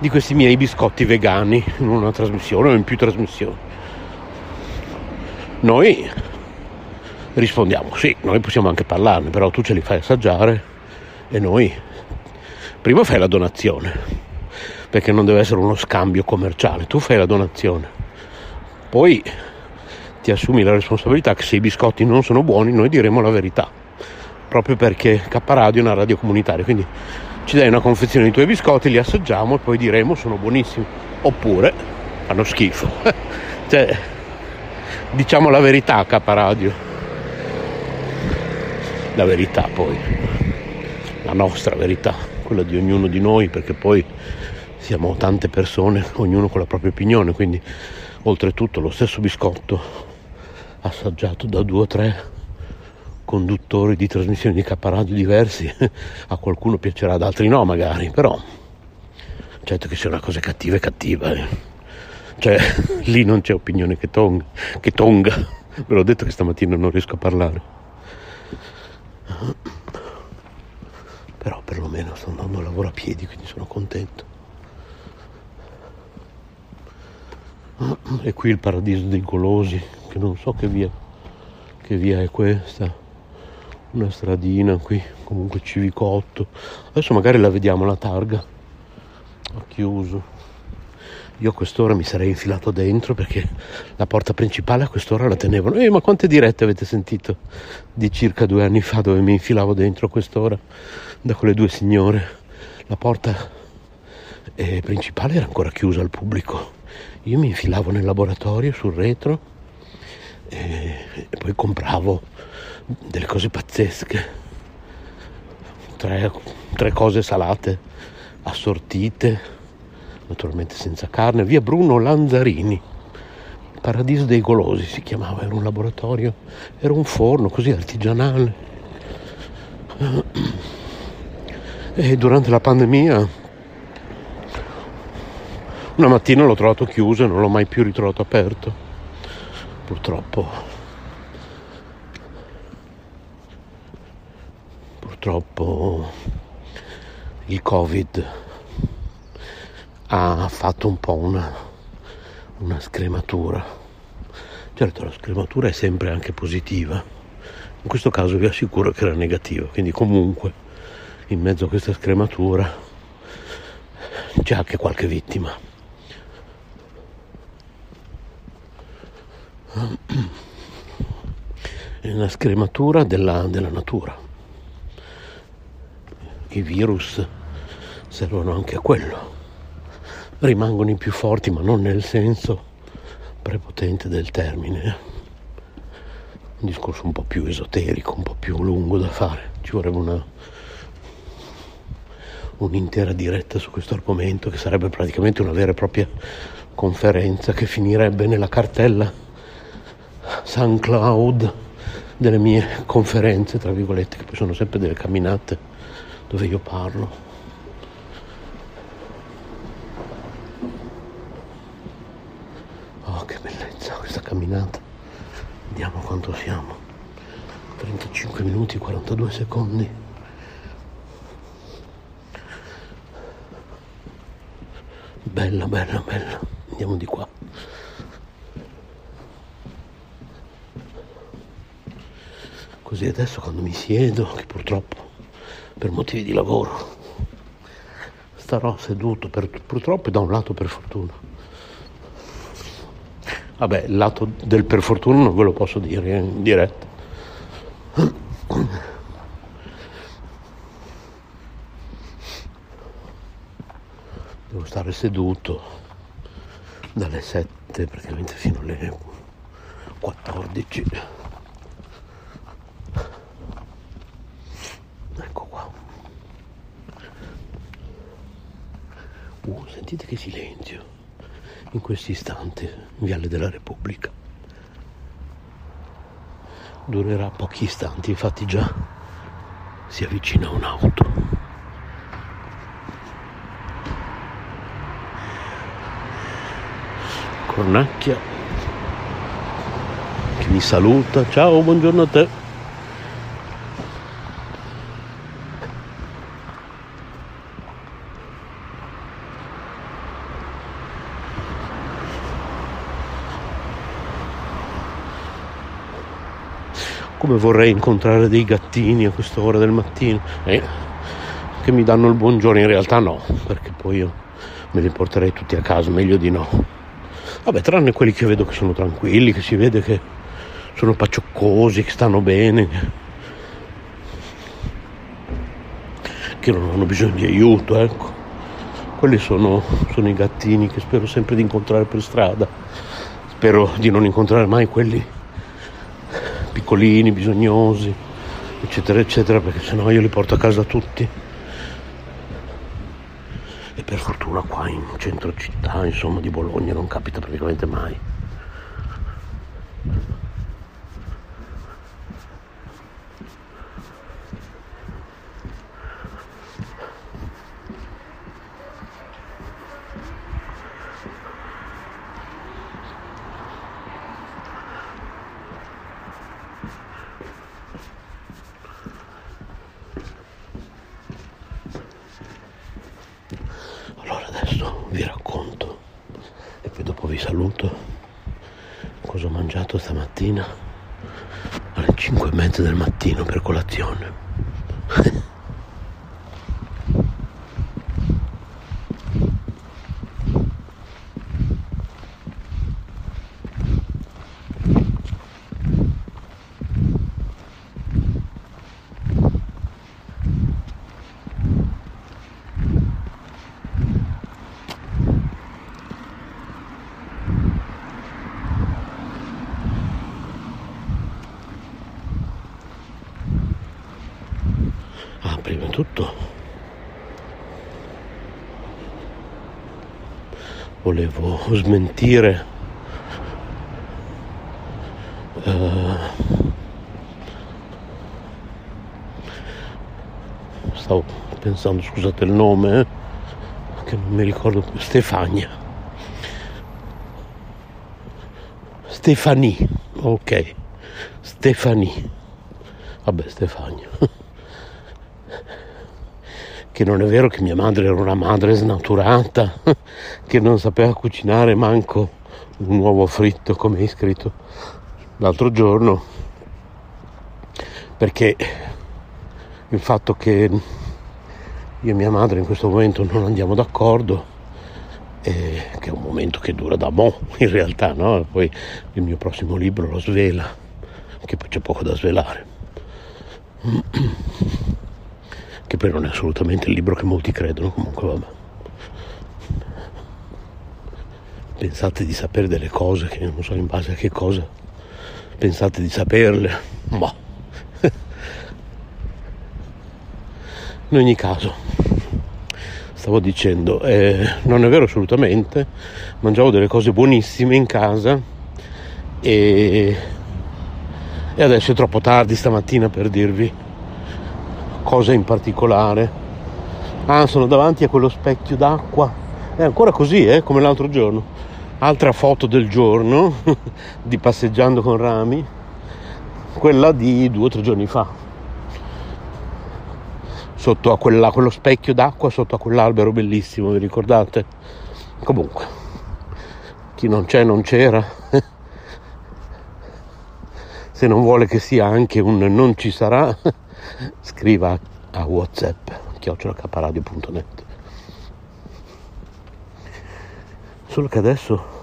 di questi miei biscotti vegani in una trasmissione o in più trasmissioni. Noi rispondiamo sì, noi possiamo anche parlarne, però tu ce li fai assaggiare e noi prima fai la donazione, perché non deve essere uno scambio commerciale, tu fai la donazione, poi ti assumi la responsabilità che se i biscotti non sono buoni noi diremo la verità, proprio perché K Radio è una radio comunitaria, quindi ci dai una confezione di tuoi biscotti, li assaggiamo e poi diremo sono buonissimi, oppure fanno schifo. <laughs> cioè, diciamo la verità K Radio, la verità poi, la nostra verità quella di ognuno di noi, perché poi siamo tante persone, ognuno con la propria opinione, quindi oltretutto lo stesso biscotto assaggiato da due o tre conduttori di trasmissioni di caparadio diversi, <laughs> a qualcuno piacerà, ad altri no magari, però certo che se una cosa cattiva è cattiva, eh. cioè <laughs> lì non c'è opinione che tonga, che tonga, ve l'ho detto che stamattina non riesco a parlare però perlomeno sto andando a lavoro a piedi quindi sono contento. E qui il paradiso dei golosi che non so che via che via è questa. Una stradina qui comunque civicotto adesso magari la vediamo la targa. Ha chiuso io a quest'ora mi sarei infilato dentro perché la porta principale a quest'ora la tenevano. Eh, ma quante dirette avete sentito di circa due anni fa dove mi infilavo dentro a quest'ora da quelle due signore? La porta eh, principale era ancora chiusa al pubblico. Io mi infilavo nel laboratorio sul retro e e poi compravo delle cose pazzesche. Tre, tre cose salate, assortite, naturalmente senza carne. Via Bruno Lanzarini. Paradiso dei Golosi si chiamava, era un laboratorio, era un forno così artigianale. E durante la pandemia una mattina l'ho trovato chiuso e non l'ho mai più ritrovato aperto. Purtroppo. Purtroppo il Covid ha fatto un po' una, una scrematura. Certo, la scrematura è sempre anche positiva. In questo caso vi assicuro che era negativa, quindi comunque in mezzo a questa scrematura c'è anche qualche vittima. È una scrematura della, della natura. I virus servono anche a quello. Rimangono i più forti, ma non nel senso prepotente del termine. Un discorso un po' più esoterico, un po' più lungo da fare. Ci vorrebbe una, un'intera diretta su questo argomento che sarebbe praticamente una vera e propria conferenza che finirebbe nella cartella SoundCloud delle mie conferenze, tra virgolette, che poi sono sempre delle camminate dove io parlo. Oh, che bellezza questa camminata. Vediamo quanto siamo. 35 minuti e 42 secondi. Bella, bella, bella. Andiamo di qua. Così adesso quando mi siedo, che purtroppo per motivi di lavoro starò seduto per, purtroppo da un lato per fortuna. Vabbè, il lato del per fortuna non ve lo posso dire in diretta. Devo stare seduto dalle 7 praticamente fino alle 14. Ecco qua. Uh, sentite che silenzio in questo istante, Viale della Repubblica. Durerà pochi istanti, infatti già si avvicina un'auto. Cornacchia che mi saluta. Ciao, buongiorno a te. Come vorrei incontrare dei gattini a quest'ora del mattino eh, che mi danno il buongiorno. In realtà no, perché poi io me li porterei tutti a casa, meglio di no. Vabbè, tranne quelli che vedo che sono tranquilli, che si vede che sono paccioccosi, che stanno bene, che non hanno bisogno di aiuto, ecco. Quelli sono, sono i gattini che spero sempre di incontrare per strada. Spero di non incontrare mai quelli piccolini, bisognosi, eccetera, eccetera, perché sennò io li porto a casa tutti. E per fortuna qua in centro città, insomma, di Bologna non capita praticamente mai. Innanzitutto volevo smentire eh, stavo pensando scusate il nome eh, che non mi ricordo più Stefania. Stefani ok Stefani. Vabbè Stefania <laughs> che non è vero che mia madre era una madre snaturata, <laughs> che non sapeva cucinare manco un uovo fritto come hai scritto l'altro giorno, perché il fatto che io e mia madre in questo momento non andiamo d'accordo, eh, che è un momento che dura da mo' in realtà, no? Poi il mio prossimo libro lo svela, che poi c'è poco da svelare <clears throat> che poi non è assolutamente il libro che molti credono, comunque vabbè. Pensate di sapere delle cose che non so in base a che cosa. Pensate di saperle, ma <laughs> in ogni caso stavo dicendo, eh, non è vero assolutamente, mangiavo delle cose buonissime in casa e, e adesso è troppo tardi stamattina per dirvi cosa in particolare. Ah, sono davanti a quello specchio d'acqua. È ancora così, eh, come l'altro giorno. Altra foto del giorno <laughs> di passeggiando con rami, quella di due o tre giorni fa. Sotto a quella, quello specchio d'acqua, sotto a quell'albero bellissimo, vi ricordate? Comunque, chi non c'è non c'era. <laughs> Se non vuole che sia anche un non ci sarà, <laughs> scriva a whatsapp chiocciolacaparadio.net solo che adesso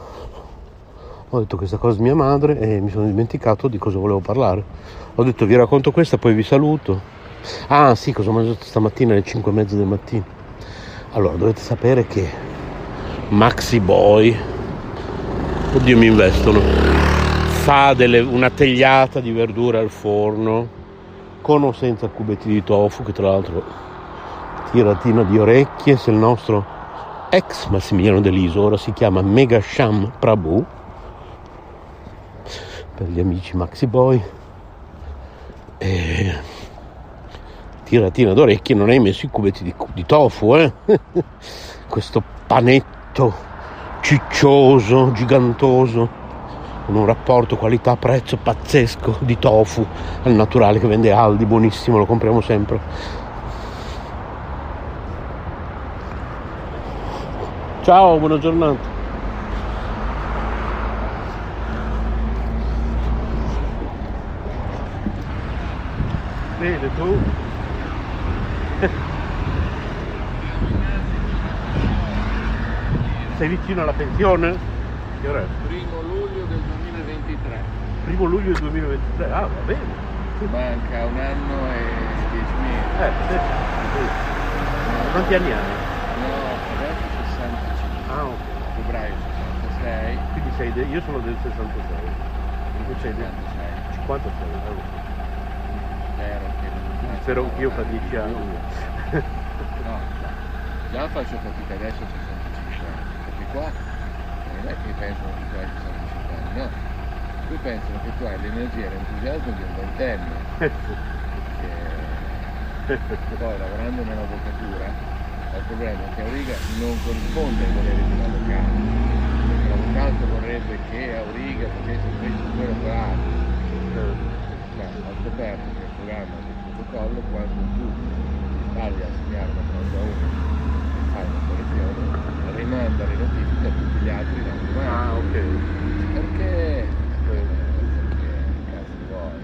ho detto questa cosa a mia madre e mi sono dimenticato di cosa volevo parlare. Ho detto vi racconto questa poi vi saluto. Ah sì cosa ho mangiato stamattina alle 5 e mezza del mattino. Allora dovete sapere che Maxi Boy oddio mi investono fa delle, una tegliata di verdura al forno con o senza cubetti di tofu che tra l'altro tiratina di orecchie se il nostro ex Massimiliano Deliso ora si chiama Megasham Prabhu per gli amici Maxi Boy e tiratina d'orecchie non hai messo i cubetti di, di tofu eh? <laughs> questo panetto ciccioso gigantoso con un rapporto qualità-prezzo pazzesco di tofu al naturale che vende Aldi, buonissimo, lo compriamo sempre. Ciao, buona giornata. Bene, tu? <laughs> Sei vicino alla pensione? Che ora è? Primo luglio del 2023. Primo luglio del 2023, ah va bene. Manca un anno e dieci mesi. Eh, sì, sì. Quanti anni hai? No, adesso 65. Ah, ok. Febbraio 66. Quindi sei de- io sono del 66. Tu sei del 56. 56. eh. Spero che non Spero anch'io fra dieci anni. No, già. Faccio fatica adesso a 65 anni. Perché qua non è che che tu hai 65 anni, no. Qui pensano che tu hai l'energia e l'entusiasmo di un ventenne. Perché poi lavorando nell'avvocatura il problema è che Auriga non corrisponde ai voleri dell'avvocato. Perché l'avvocato vorrebbe che Auriga facesse questo e quello quell'altro. Ma ho scoperto che il programma del protocollo quando tu sbagli a segnare una cosa a uno e fai una correzione, rimanda le notifiche a tutti gli altri da domani. Ah, ok. Perché cazzo vuoi?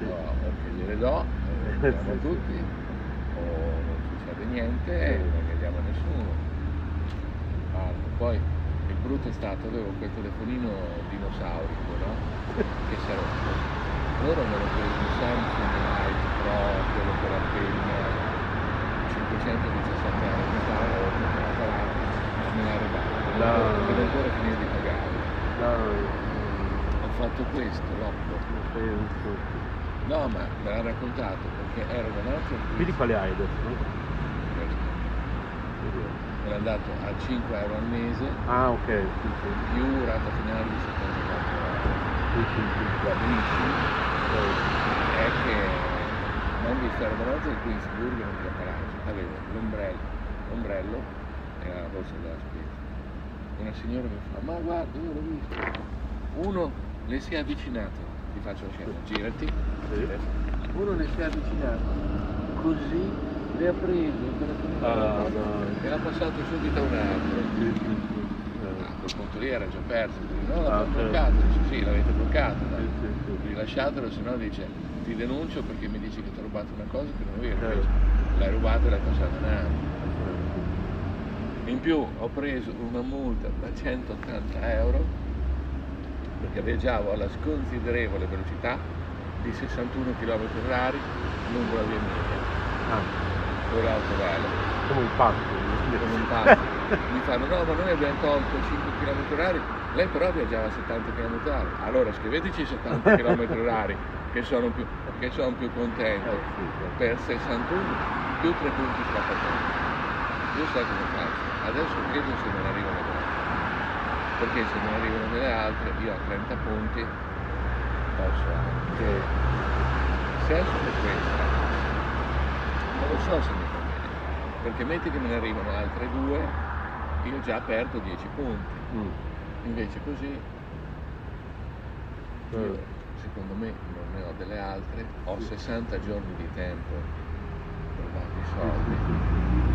No, e le diamo a tutti, o non succede niente e non vediamo a nessuno. Altro. Poi il brutto è stato, avevo quel telefonino dinosaurico, no? <laughs> Che si è rotto. Allora me l'ho preso un Samsung Lite Pro, quello con la penna 517 euro che stava, l'avevo comprato me l'ha regalato. Dai. Devo ancora finire di pagare. Dai, Ho fatto questo, non penso. No, ma me l'ha raccontato perché era da un altro Quindi quale hai adesso? me l'ha dato a 5 euro al mese Ah, ok, sì, sì. più rata finale di 74 euro. Sì, sì, sì. Benissimo. È che non vi stare davanti al Queensburg non vi apparato. Avevo l'ombrello, l'ombrello e la borsa della spesa. Una signora mi fa, ma guarda, io l'ho visto. Uno le si è avvicinato, ti faccio la scena, girati. Uno le si è avvicinato, così le ha preso per Ah, dai. e l'ha passato subito a un altro. Sì, sì, sì. Ah, a quel punto lì era già perso, quindi no, Ah, l'abbiamo certo. bloccato, dice sì, l'avete bloccato. Sì, sì, sì. rilasciatelo, se no dice ti denuncio perché mi dici che ti ho rubato una cosa che non è vero, l'hai rubato e l'hai passato un anno. In più ho preso una multa da 180 euro perché viaggiavo alla sconsiderevole velocità di 61 km h lungo la via Emilia, Ah, con l'autovelo. come un pazzo. Come un pazzo. <laughs> Mi fanno no ma noi abbiamo tolto 5 km h lei però viaggiava a 70 km h allora scriveteci 70 km h che sono più, che sono più contento Eh, per 61 più 3 punti scappatoio io sai cosa faccio. Adesso vedo se non arrivano delle altre perché se non arrivano delle altre io a 30 punti posso anche se adesso è questa non lo so se mi conviene perché metti che me ne arrivano altre due io già perdo 10 punti. Mm. invece così io, Eh. secondo me non ne ho delle altre ho 60 giorni di tempo per darmi i soldi.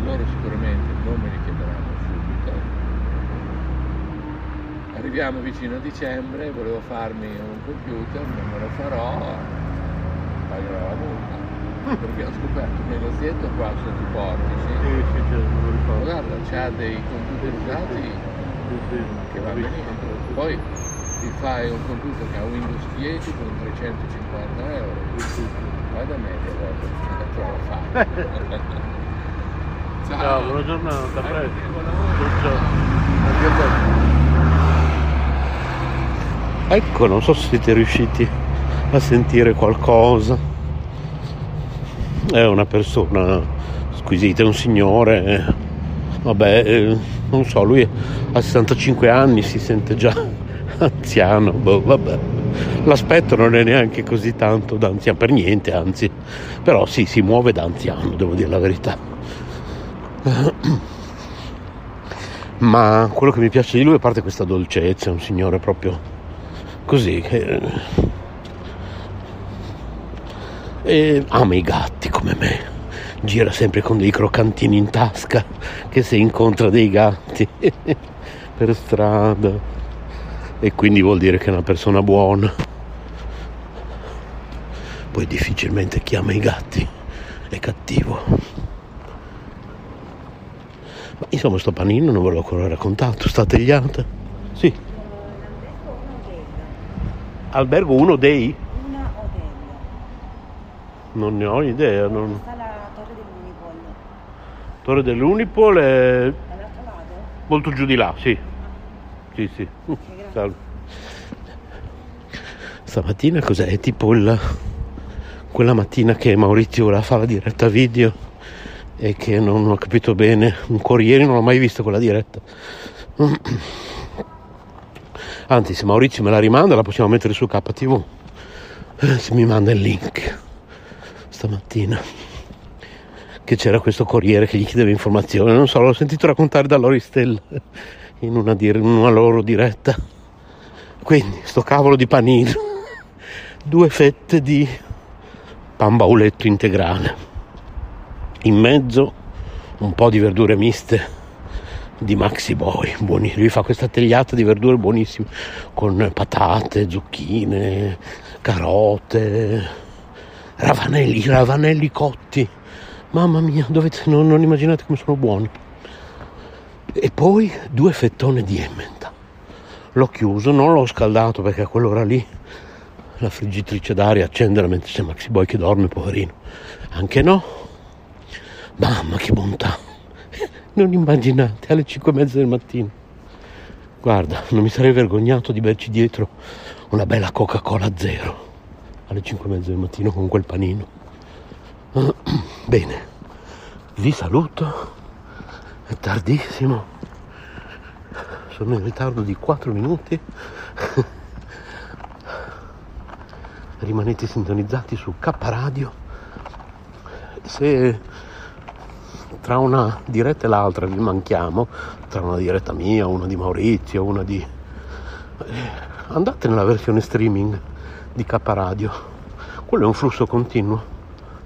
loro sicuramente non me li chiederanno subito arriviamo vicino a dicembre volevo farmi un computer non me lo farò pagherò la multa perché ho scoperto un negozietto qua sotto i portici Sì, sì, ricordo. guarda c'ha dei computer usati Sì, sì, che va benissimo. Poi ti fai un computer che ha Windows 10 con 350 euro. Sì, sì, sì. Vai da me che trova fare. <laughs> Ciao. Ciao, buona giornata, a presto. Ciao. Ecco, non so se siete riusciti a sentire qualcosa. È una persona squisita, è un signore. eh, Vabbè, eh, non so, lui ha 65 anni, si sente già <laughs> anziano. Boh, vabbè. L'aspetto non è neanche così tanto da anziano, per niente, anzi. Però sì, si muove da anziano, devo dire la verità. <clears throat> Ma quello che mi piace di lui, a parte questa dolcezza, è un signore proprio così che e ama i gatti come me. Gira sempre con dei croccantini in tasca che se incontra dei gatti <laughs> per strada e quindi vuol dire che è una persona buona. Poi difficilmente chi ama i gatti è cattivo. Ma insomma sto panino non ve l'ho ancora raccontato, sta tagliata? Sì. Albergo 1 dei? Una hotel. Non ne ho idea. non- Sta la torre dell'Unipol. Torre dell'Unipol è Dall'altro lato? molto giù di là, sì. Sì, sì. <laughs> Salve. Stamattina cos'è? È tipo il- quella mattina che Maurizio voleva fare la diretta video e che non ho capito bene. Ancora ieri non l'ho mai vista quella diretta. <clears throat> Anzi, se Maurizio me la rimanda la possiamo mettere su KTV. Eh, Se mi manda il link. Stamattina. Che c'era questo corriere che gli chiedeva informazioni, non so, l'ho sentito raccontare da Loristel in una, dir- in una loro diretta. Quindi, sto cavolo di panino, due fette di pan bauletto integrale, in mezzo un po' di verdure miste di Maxi Boy, buonissimo. Lui fa questa tagliata di verdure buonissime con patate, zucchine, carote, ravanelli, ravanelli cotti. Mamma mia, dovete, non, non immaginate come sono buoni. E poi due fettone di Emmental. L'ho chiuso, non l'ho scaldato perché a quell'ora lì la friggitrice d'aria accendere mentre c'è Maxi Boy che dorme, poverino. Anche no. Mamma che bontà. Non immaginate, alle 5 e mezza del mattino. Guarda, non mi sarei vergognato di berci dietro una bella Coca-Cola zero. alle 5 e mezza del mattino con quel panino. <clears throat> Bene, vi saluto, è tardissimo, sono in ritardo di 4 minuti. <laughs> Rimanete sintonizzati su K Radio. Se tra una diretta e l'altra vi manchiamo, tra una diretta mia, una di Maurizio, una di... andate nella versione streaming di K Radio. Quello è un flusso continuo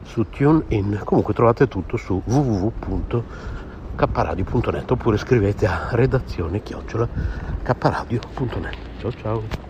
su TuneIn. Comunque trovate tutto su www.kradio.net oppure scrivete a redazione chiocciola kradio.net. Ciao ciao.